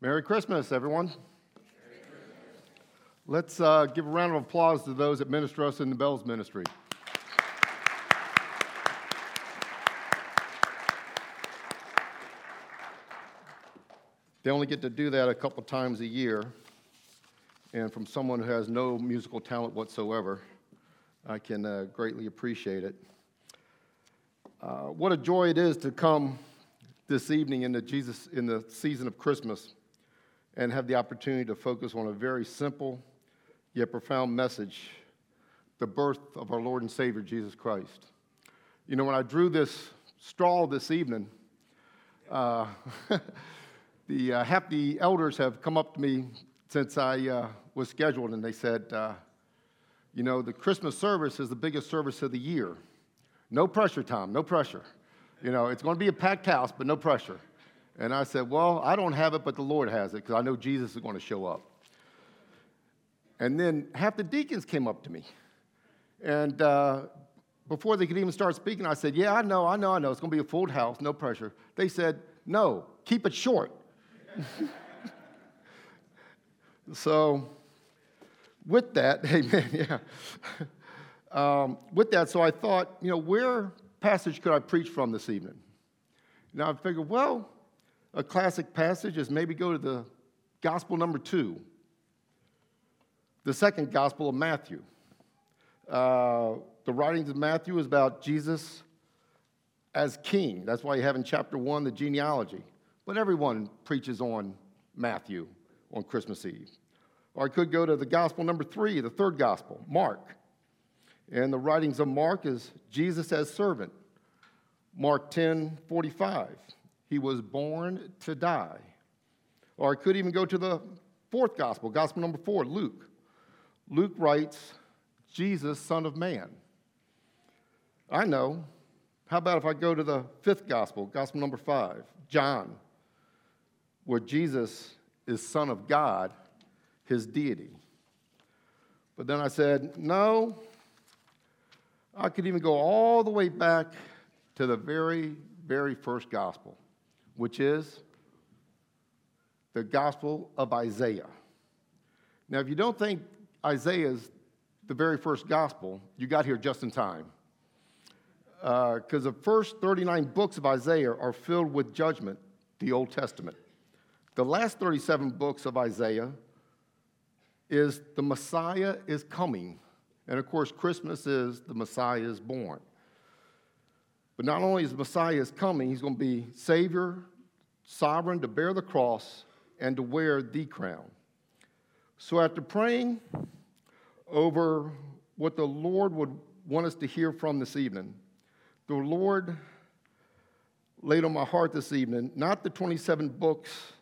Merry Christmas, everyone. Let's uh, give a round of applause to those that minister us in the Bells Ministry. They only get to do that a couple times a year, and from someone who has no musical talent whatsoever, I can uh, greatly appreciate it. Uh, what a joy it is to come this evening in the Jesus in the season of Christmas and have the opportunity to focus on a very simple yet profound message the birth of our Lord and Savior Jesus Christ. You know, when I drew this straw this evening, uh, the uh, half the elders have come up to me since I uh, was scheduled, and they said, uh, "You know, the Christmas service is the biggest service of the year. No pressure, Tom. No pressure. You know, it's going to be a packed house, but no pressure." And I said, Well, I don't have it, but the Lord has it because I know Jesus is going to show up. And then half the deacons came up to me. And uh, before they could even start speaking, I said, Yeah, I know, I know, I know. It's going to be a full house, no pressure. They said, No, keep it short. so, with that, amen, yeah. Um, with that, so I thought, you know, where passage could I preach from this evening? Now I figured, well, a classic passage is maybe go to the gospel number two, the second gospel of Matthew. Uh, the writings of Matthew is about Jesus as king. That's why you have in chapter one the genealogy. But everyone preaches on Matthew on Christmas Eve. Or I could go to the gospel number three, the third gospel, Mark. And the writings of Mark is Jesus as servant, Mark 10 45. He was born to die. Or I could even go to the fourth gospel, gospel number four, Luke. Luke writes, Jesus, Son of Man. I know. How about if I go to the fifth gospel, gospel number five, John, where Jesus is Son of God, his deity. But then I said, no, I could even go all the way back to the very, very first gospel which is the Gospel of Isaiah. Now, if you don't think Isaiah is the very first gospel, you got here just in time. Because uh, the first 39 books of Isaiah are filled with judgment, the Old Testament. The last 37 books of Isaiah is the Messiah is coming. And of course, Christmas is the Messiah is born. But not only is Messiah is coming, he's going to be Savior, sovereign to bear the cross, and to wear the crown. So after praying over what the Lord would want us to hear from this evening, the Lord laid on my heart this evening not the 27 books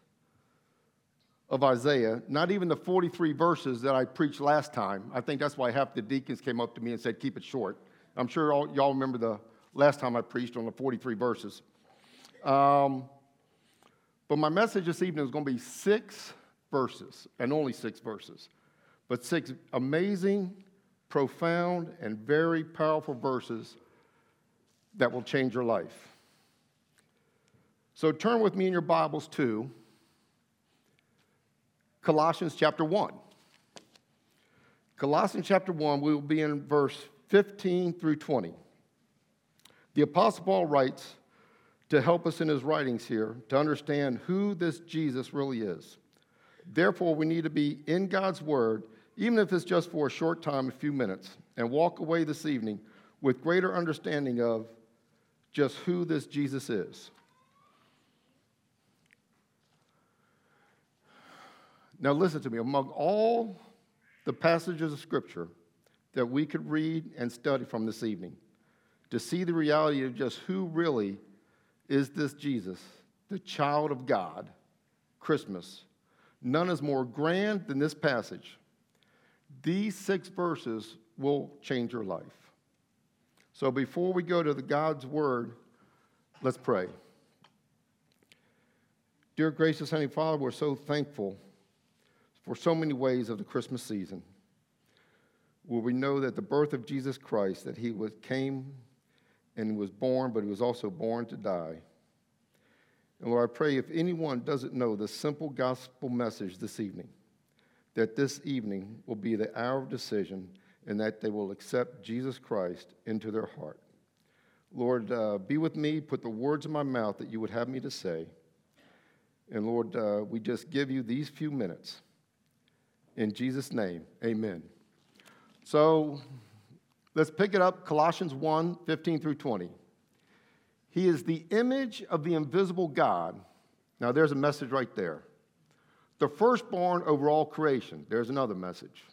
of Isaiah, not even the 43 verses that I preached last time. I think that's why half the deacons came up to me and said, Keep it short. I'm sure all, y'all remember the last time I preached on the 43 verses. Um, but my message this evening is going to be six verses, and only six verses, but six amazing, profound, and very powerful verses that will change your life. So turn with me in your Bibles to Colossians chapter 1. Colossians chapter 1, we will be in verse 15 through 20. The Apostle Paul writes to help us in his writings here to understand who this Jesus really is. Therefore, we need to be in God's Word, even if it's just for a short time, a few minutes, and walk away this evening with greater understanding of just who this Jesus is. Now, listen to me. Among all the passages of Scripture that we could read and study from this evening, to see the reality of just who really is this Jesus, the child of God, Christmas. None is more grand than this passage. These six verses will change your life. So before we go to the God's word, let's pray. Dear gracious Heavenly Father, we're so thankful for so many ways of the Christmas season where we know that the birth of Jesus Christ, that he was, came and he was born, but he was also born to die. And Lord, I pray if anyone doesn't know the simple gospel message this evening, that this evening will be the hour of decision and that they will accept Jesus Christ into their heart. Lord, uh, be with me, put the words in my mouth that you would have me to say. And Lord, uh, we just give you these few minutes. In Jesus' name, amen. So let's pick it up Colossians 1 15 through 20. He is the image of the invisible God. Now, there's a message right there. The firstborn over all creation. There's another message.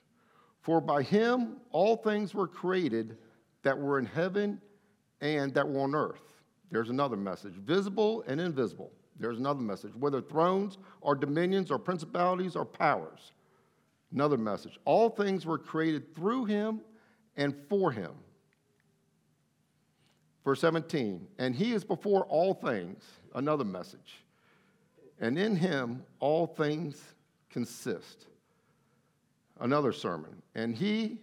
For by him all things were created that were in heaven and that were on earth. There's another message. Visible and invisible. There's another message. Whether thrones or dominions or principalities or powers. Another message. All things were created through him and for him. Verse 17, and he is before all things, another message. And in him all things consist. Another sermon. And he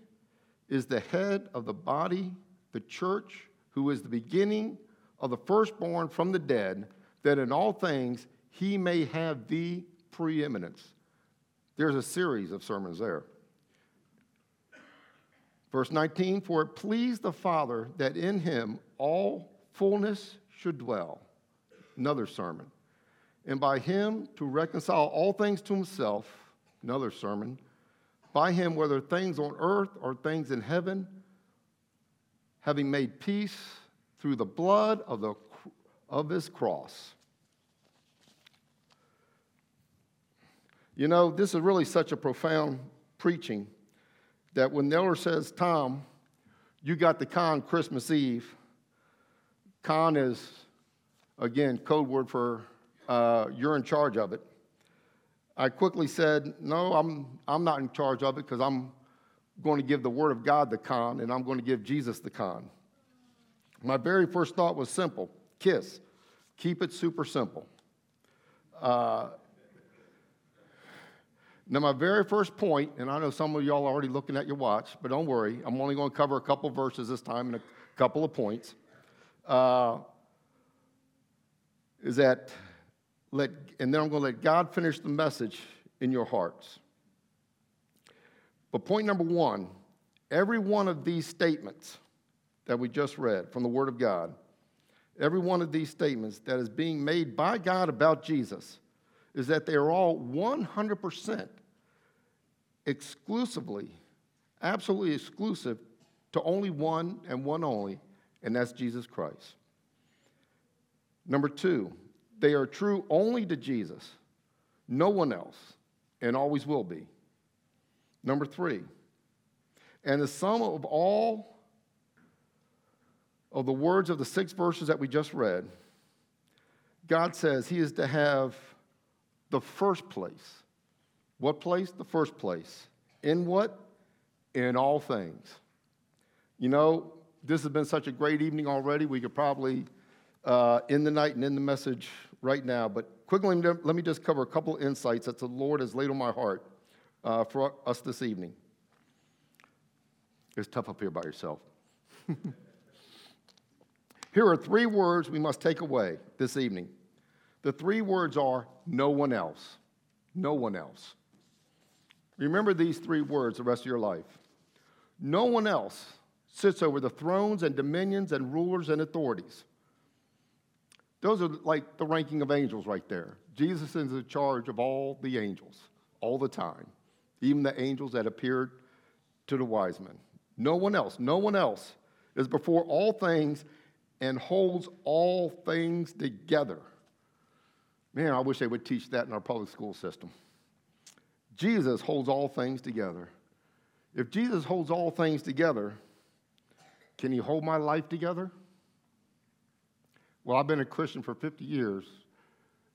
is the head of the body, the church, who is the beginning of the firstborn from the dead, that in all things he may have the preeminence. There's a series of sermons there. Verse 19, for it pleased the Father that in him all fullness should dwell. Another sermon. And by him to reconcile all things to himself. Another sermon. By him, whether things on earth or things in heaven, having made peace through the blood of, the, of his cross. You know, this is really such a profound preaching that when Neller says, Tom, you got the con Christmas Eve, con is, again, code word for uh, you're in charge of it. I quickly said, No, I'm, I'm not in charge of it because I'm going to give the Word of God the con and I'm going to give Jesus the con. My very first thought was simple kiss. Keep it super simple. Uh, now, my very first point, and I know some of y'all are already looking at your watch, but don't worry, I'm only going to cover a couple verses this time and a couple of points. Uh, is that let, and then I'm going to let God finish the message in your hearts. But point number one every one of these statements that we just read from the Word of God, every one of these statements that is being made by God about Jesus, is that they are all 100% exclusively, absolutely exclusive to only one and one only, and that's Jesus Christ. Number two, they are true only to Jesus, no one else, and always will be. Number three, and the sum of all of the words of the six verses that we just read, God says He is to have the first place what place? The first place. In what? In all things. You know, this has been such a great evening already. We could probably uh, end the night and end the message right now. But quickly, let me just cover a couple of insights that the Lord has laid on my heart uh, for us this evening. It's tough up here by yourself. here are three words we must take away this evening. The three words are no one else. No one else. Remember these three words the rest of your life. No one else sits over the thrones and dominions and rulers and authorities. Those are like the ranking of angels right there. Jesus is in charge of all the angels all the time, even the angels that appeared to the wise men. No one else, no one else is before all things and holds all things together. Man, I wish they would teach that in our public school system. Jesus holds all things together. If Jesus holds all things together, can he hold my life together? Well, I've been a Christian for 50 years.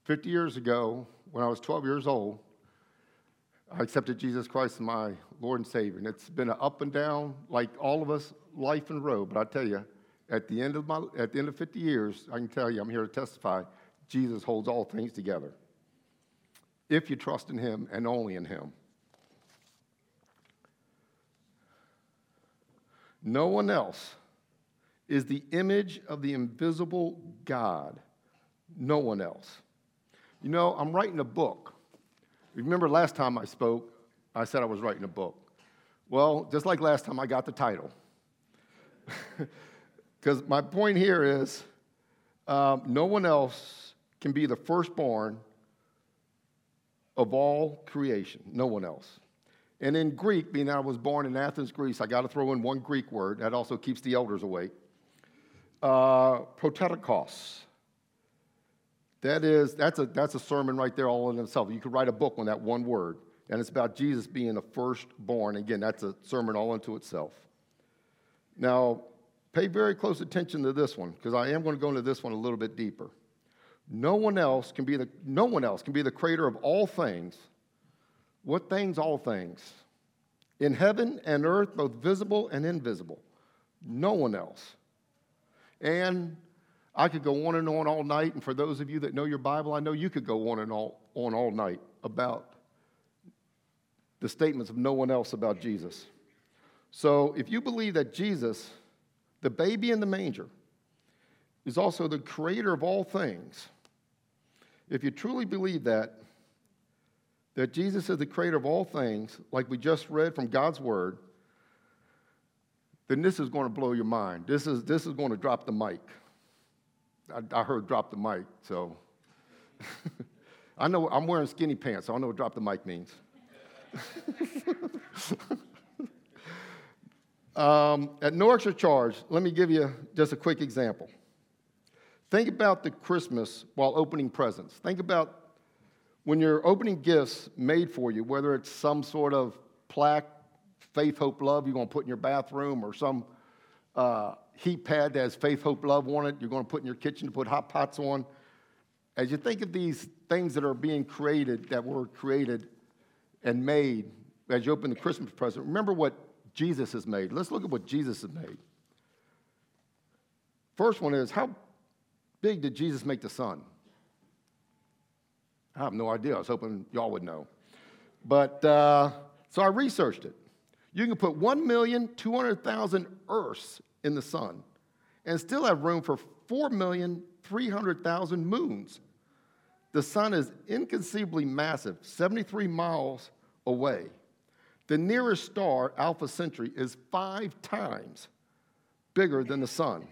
50 years ago, when I was 12 years old, I accepted Jesus Christ as my Lord and Savior. And it's been an up and down, like all of us, life and road. But I tell you, at the end of my at the end of 50 years, I can tell you, I'm here to testify, Jesus holds all things together if you trust in Him and only in Him. No one else is the image of the invisible God. No one else. You know, I'm writing a book. Remember last time I spoke, I said I was writing a book. Well, just like last time, I got the title. Because my point here is um, no one else can be the firstborn of all creation. No one else. And in Greek, being that I was born in Athens, Greece, I got to throw in one Greek word that also keeps the elders awake. Uh. That is, that's a, that's a sermon right there all in itself. You could write a book on that one word, and it's about Jesus being the firstborn. Again, that's a sermon all into itself. Now, pay very close attention to this one, because I am going to go into this one a little bit deeper. No one else can be the, no one else can be the creator of all things. What things? All things. In heaven and earth, both visible and invisible. No one else. And I could go on and on all night, and for those of you that know your Bible, I know you could go on and all, on all night about the statements of no one else about Jesus. So if you believe that Jesus, the baby in the manger, is also the creator of all things, if you truly believe that, that Jesus is the creator of all things, like we just read from God's word, then this is going to blow your mind. This is, this is going to drop the mic. I, I heard drop the mic, so I know I'm wearing skinny pants, so I know what drop the mic means. um, at no extra charge, let me give you just a quick example. Think about the Christmas while opening presents. Think about when you're opening gifts made for you, whether it's some sort of plaque, faith, hope, love you're going to put in your bathroom, or some uh, heat pad that has faith, hope, love on it you're going to put in your kitchen to put hot pots on. As you think of these things that are being created, that were created and made, as you open the Christmas present, remember what Jesus has made. Let's look at what Jesus has made. First one is how big did Jesus make the sun? I have no idea. I was hoping y'all would know. But uh, so I researched it. You can put 1,200,000 Earths in the sun and still have room for 4,300,000 moons. The sun is inconceivably massive, 73 miles away. The nearest star, Alpha Centauri, is five times bigger than the sun.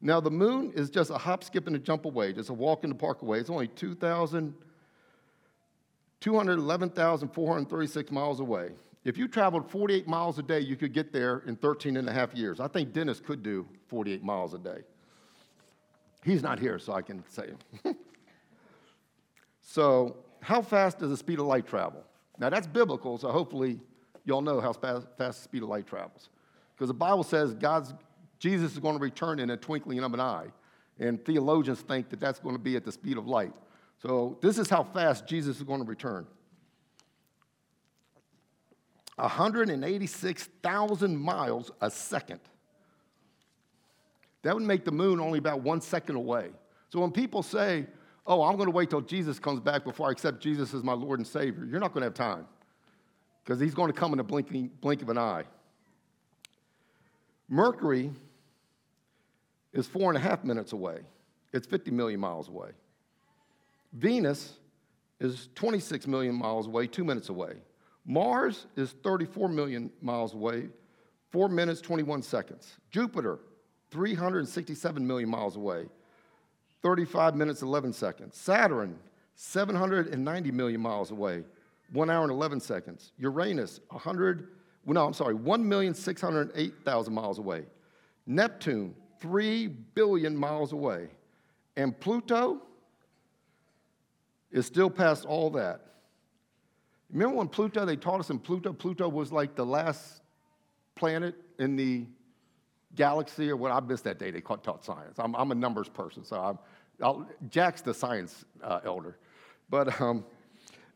Now, the moon is just a hop, skip, and a jump away, just a walk in the park away. It's only 211,436 miles away. If you traveled 48 miles a day, you could get there in 13 and a half years. I think Dennis could do 48 miles a day. He's not here, so I can say so, how fast does the speed of light travel? Now, that's biblical, so hopefully y'all know how fast, fast the speed of light travels. Because the Bible says God's Jesus is going to return in a twinkling of an eye. And theologians think that that's going to be at the speed of light. So this is how fast Jesus is going to return 186,000 miles a second. That would make the moon only about one second away. So when people say, Oh, I'm going to wait till Jesus comes back before I accept Jesus as my Lord and Savior, you're not going to have time because he's going to come in a blinking, blink of an eye. Mercury is four and a half minutes away. It's 50 million miles away. Venus is 26 million miles away, two minutes away. Mars is 34 million miles away, four minutes, 21 seconds. Jupiter, 367 million miles away, 35 minutes, 11 seconds. Saturn, 790 million miles away, one hour and 11 seconds. Uranus, 100, well, no, I'm sorry, 1,608,000 miles away. Neptune, 3 billion miles away. And Pluto is still past all that. Remember when Pluto, they taught us in Pluto, Pluto was like the last planet in the galaxy, or what I missed that day, they taught science. I'm, I'm a numbers person, so I'm, I'll, Jack's the science uh, elder. But um,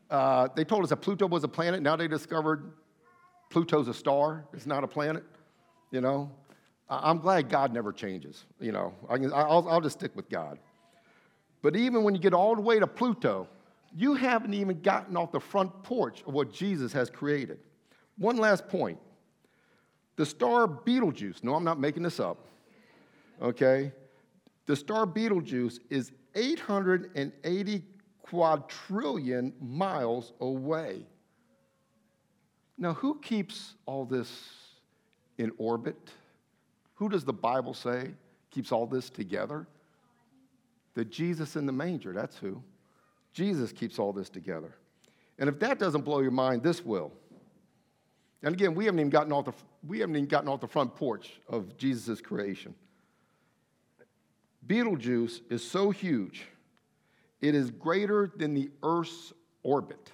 uh, they told us that Pluto was a planet. Now they discovered Pluto's a star, it's not a planet, you know. I'm glad God never changes. You know, I will I'll just stick with God. But even when you get all the way to Pluto, you haven't even gotten off the front porch of what Jesus has created. One last point the star Betelgeuse, no, I'm not making this up, okay? The star Betelgeuse is 880 quadrillion miles away. Now, who keeps all this in orbit? Who does the Bible say keeps all this together? The Jesus in the manger, that's who. Jesus keeps all this together. And if that doesn't blow your mind, this will. And again, we haven't even gotten off the, we haven't even gotten off the front porch of Jesus' creation. Betelgeuse is so huge, it is greater than the Earth's orbit.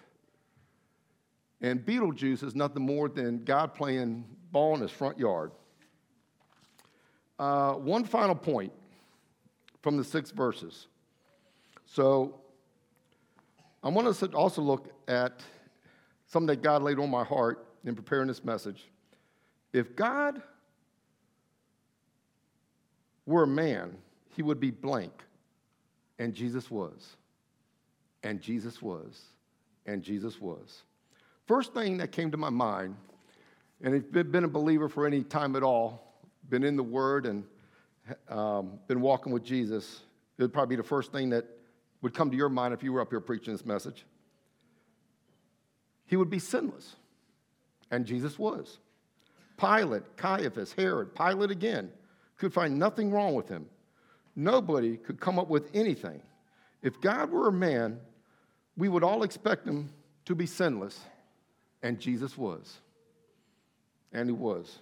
And Betelgeuse is nothing more than God playing ball in his front yard. Uh, one final point from the six verses. So I want us to also look at something that God laid on my heart in preparing this message. If God were a man, he would be blank. And Jesus was. And Jesus was. And Jesus was. First thing that came to my mind, and if you've been a believer for any time at all, been in the Word and um, been walking with Jesus, it would probably be the first thing that would come to your mind if you were up here preaching this message. He would be sinless. And Jesus was. Pilate, Caiaphas, Herod, Pilate again could find nothing wrong with him. Nobody could come up with anything. If God were a man, we would all expect him to be sinless, and Jesus was. And he was.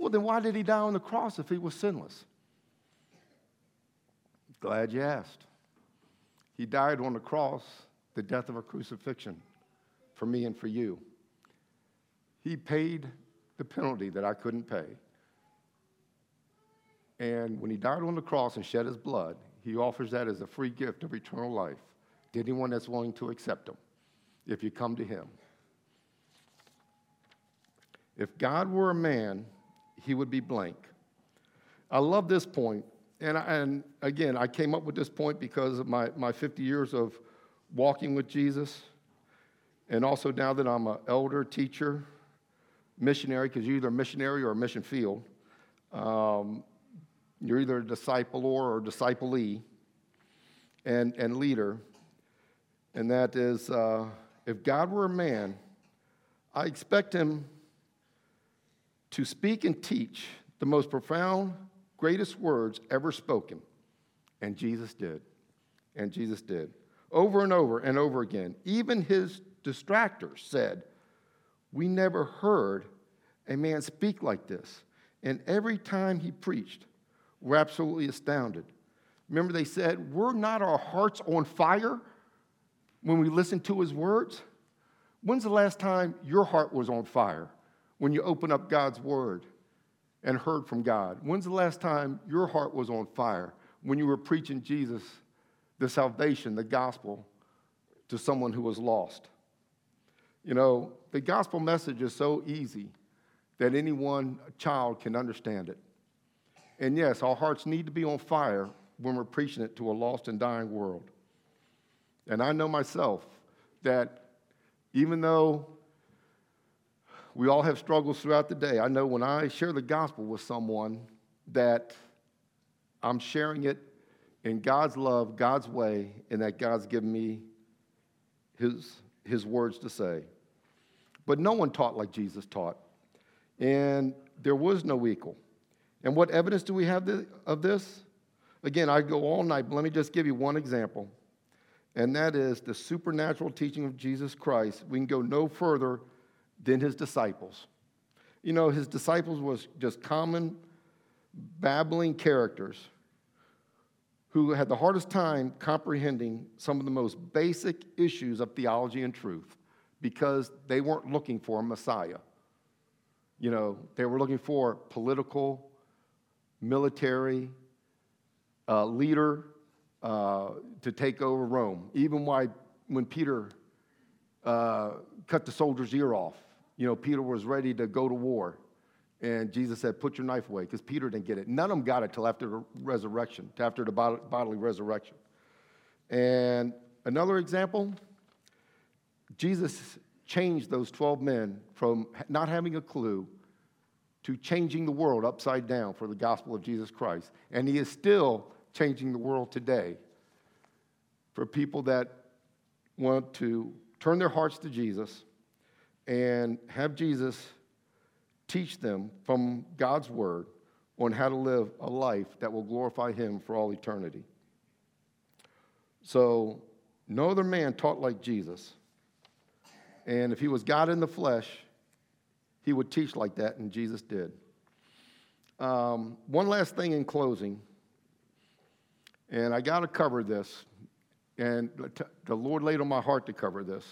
Well, then why did he die on the cross if he was sinless? Glad you asked. He died on the cross, the death of a crucifixion, for me and for you. He paid the penalty that I couldn't pay. And when he died on the cross and shed his blood, he offers that as a free gift of eternal life to anyone that's willing to accept him if you come to him. If God were a man, he would be blank. I love this point. And, I, and again, I came up with this point because of my, my 50 years of walking with Jesus. And also now that I'm an elder, teacher, missionary, because you're either a missionary or a mission field. Um, you're either a disciple or a disciplee and, and leader. And that is uh, if God were a man, I expect him to speak and teach the most profound, greatest words ever spoken. And Jesus did. And Jesus did. Over and over and over again. Even his distractors said, We never heard a man speak like this. And every time he preached, we're absolutely astounded. Remember, they said, We're not our hearts on fire when we listened to his words? When's the last time your heart was on fire when you open up God's word and heard from God? When's the last time your heart was on fire when you were preaching Jesus, the salvation, the gospel to someone who was lost? You know, the gospel message is so easy that any one child can understand it. And yes, our hearts need to be on fire when we're preaching it to a lost and dying world. And I know myself that even though we all have struggles throughout the day, I know when I share the gospel with someone that I'm sharing it in God's love, God's way, and that God's given me his, his words to say. But no one taught like Jesus taught, and there was no equal. And what evidence do we have of this? Again, I go all night, but let me just give you one example, and that is the supernatural teaching of Jesus Christ. We can go no further than his disciples. You know, his disciples was just common, babbling characters who had the hardest time comprehending some of the most basic issues of theology and truth because they weren't looking for a Messiah. You know, they were looking for political military uh, leader uh, to take over Rome. Even why, when Peter uh, cut the soldier's ear off, you know, Peter was ready to go to war. And Jesus said, Put your knife away, because Peter didn't get it. None of them got it till after the resurrection, after the bodily resurrection. And another example Jesus changed those 12 men from not having a clue to changing the world upside down for the gospel of Jesus Christ. And he is still changing the world today for people that want to turn their hearts to Jesus and have Jesus teach them from God's Word on how to live a life that will glorify Him for all eternity. So, no other man taught like Jesus. And if he was God in the flesh, he would teach like that, and Jesus did. Um, one last thing in closing, and I got to cover this, and the Lord laid on my heart to cover this.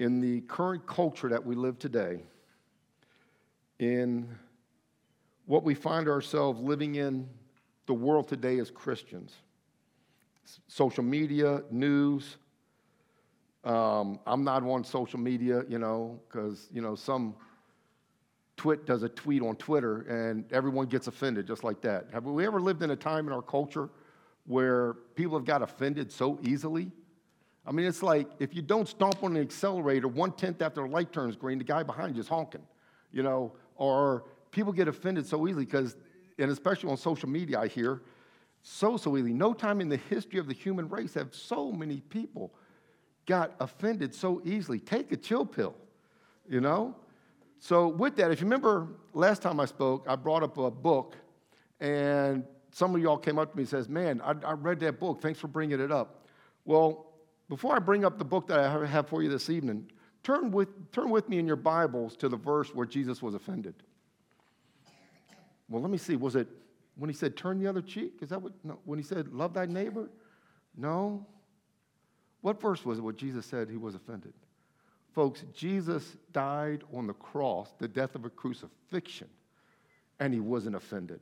In the current culture that we live today, in what we find ourselves living in the world today as Christians, social media, news, um, I'm not on social media, you know, because, you know, some twit does a tweet on Twitter and everyone gets offended just like that. Have we ever lived in a time in our culture where people have got offended so easily? I mean, it's like if you don't stomp on the accelerator one tenth after the light turns green, the guy behind you is honking, you know, or people get offended so easily because, and especially on social media, I hear so, so easily. No time in the history of the human race have so many people got offended so easily. Take a chill pill, you know? So, with that, if you remember last time I spoke, I brought up a book, and some of y'all came up to me and says, Man, I, I read that book. Thanks for bringing it up. Well, before I bring up the book that I have for you this evening, turn with, turn with me in your Bibles to the verse where Jesus was offended. Well, let me see. Was it when he said, Turn the other cheek? Is that what? No. When he said, Love thy neighbor? No. What verse was it where Jesus said he was offended? Folks, Jesus died on the cross, the death of a crucifixion, and he wasn't offended.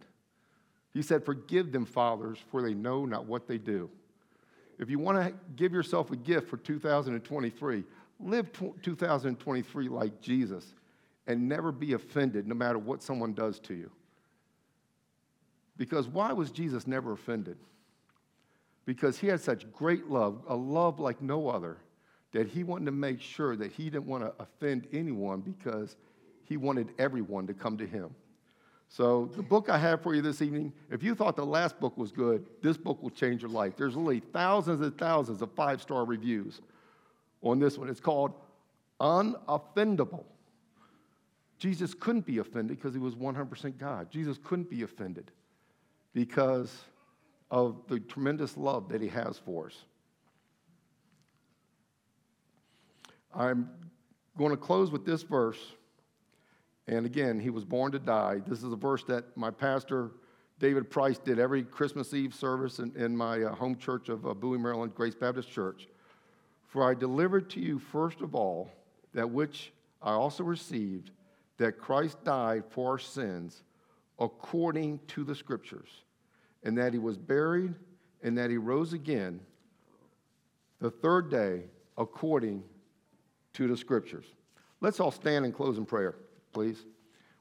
He said, Forgive them, fathers, for they know not what they do. If you want to give yourself a gift for 2023, live 2023 like Jesus and never be offended no matter what someone does to you. Because why was Jesus never offended? because he had such great love, a love like no other, that he wanted to make sure that he didn't want to offend anyone because he wanted everyone to come to him. So, the book I have for you this evening, if you thought the last book was good, this book will change your life. There's literally thousands and thousands of five star reviews on this one. It's called Unoffendable. Jesus couldn't be offended because he was 100% God. Jesus couldn't be offended because of the tremendous love that he has for us. I'm going to close with this verse. And again, he was born to die. This is a verse that my pastor, David Price, did every Christmas Eve service in, in my uh, home church of uh, Bowie, Maryland, Grace Baptist Church. For I delivered to you first of all that which I also received, that Christ died for our sins according to the Scriptures and that he was buried, and that he rose again the third day according to the scriptures. Let's all stand and close in prayer, please.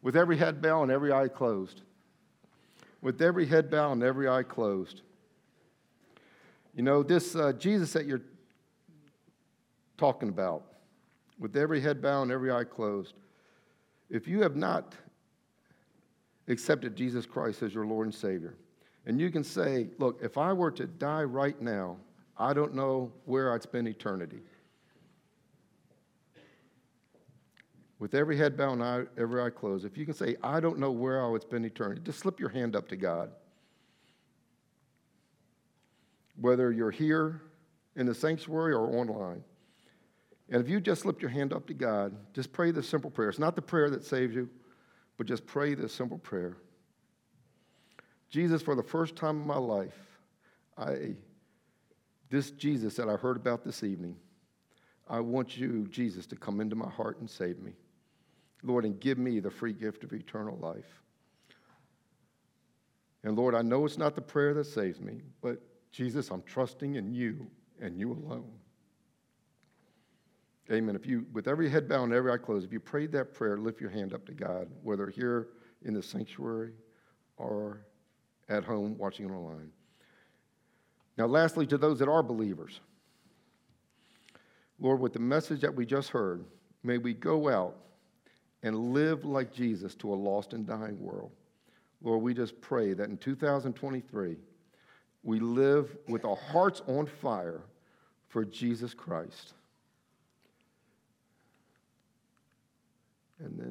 With every head bowed and every eye closed. With every head bowed and every eye closed. You know, this uh, Jesus that you're talking about, with every head bowed and every eye closed, if you have not accepted Jesus Christ as your Lord and Savior, and you can say, look, if I were to die right now, I don't know where I'd spend eternity. With every head bowed and every eye closed, if you can say, I don't know where I would spend eternity, just slip your hand up to God. Whether you're here in the sanctuary or online. And if you just slip your hand up to God, just pray this simple prayer. It's not the prayer that saves you, but just pray this simple prayer. Jesus, for the first time in my life, I, this Jesus that I heard about this evening, I want you, Jesus, to come into my heart and save me. Lord, and give me the free gift of eternal life. And Lord, I know it's not the prayer that saves me, but Jesus, I'm trusting in you and you alone. Amen. If you, with every head bowed and every eye closed, if you prayed that prayer, lift your hand up to God, whether here in the sanctuary or at home watching online. Now, lastly, to those that are believers, Lord, with the message that we just heard, may we go out and live like Jesus to a lost and dying world. Lord, we just pray that in 2023, we live with our hearts on fire for Jesus Christ. And then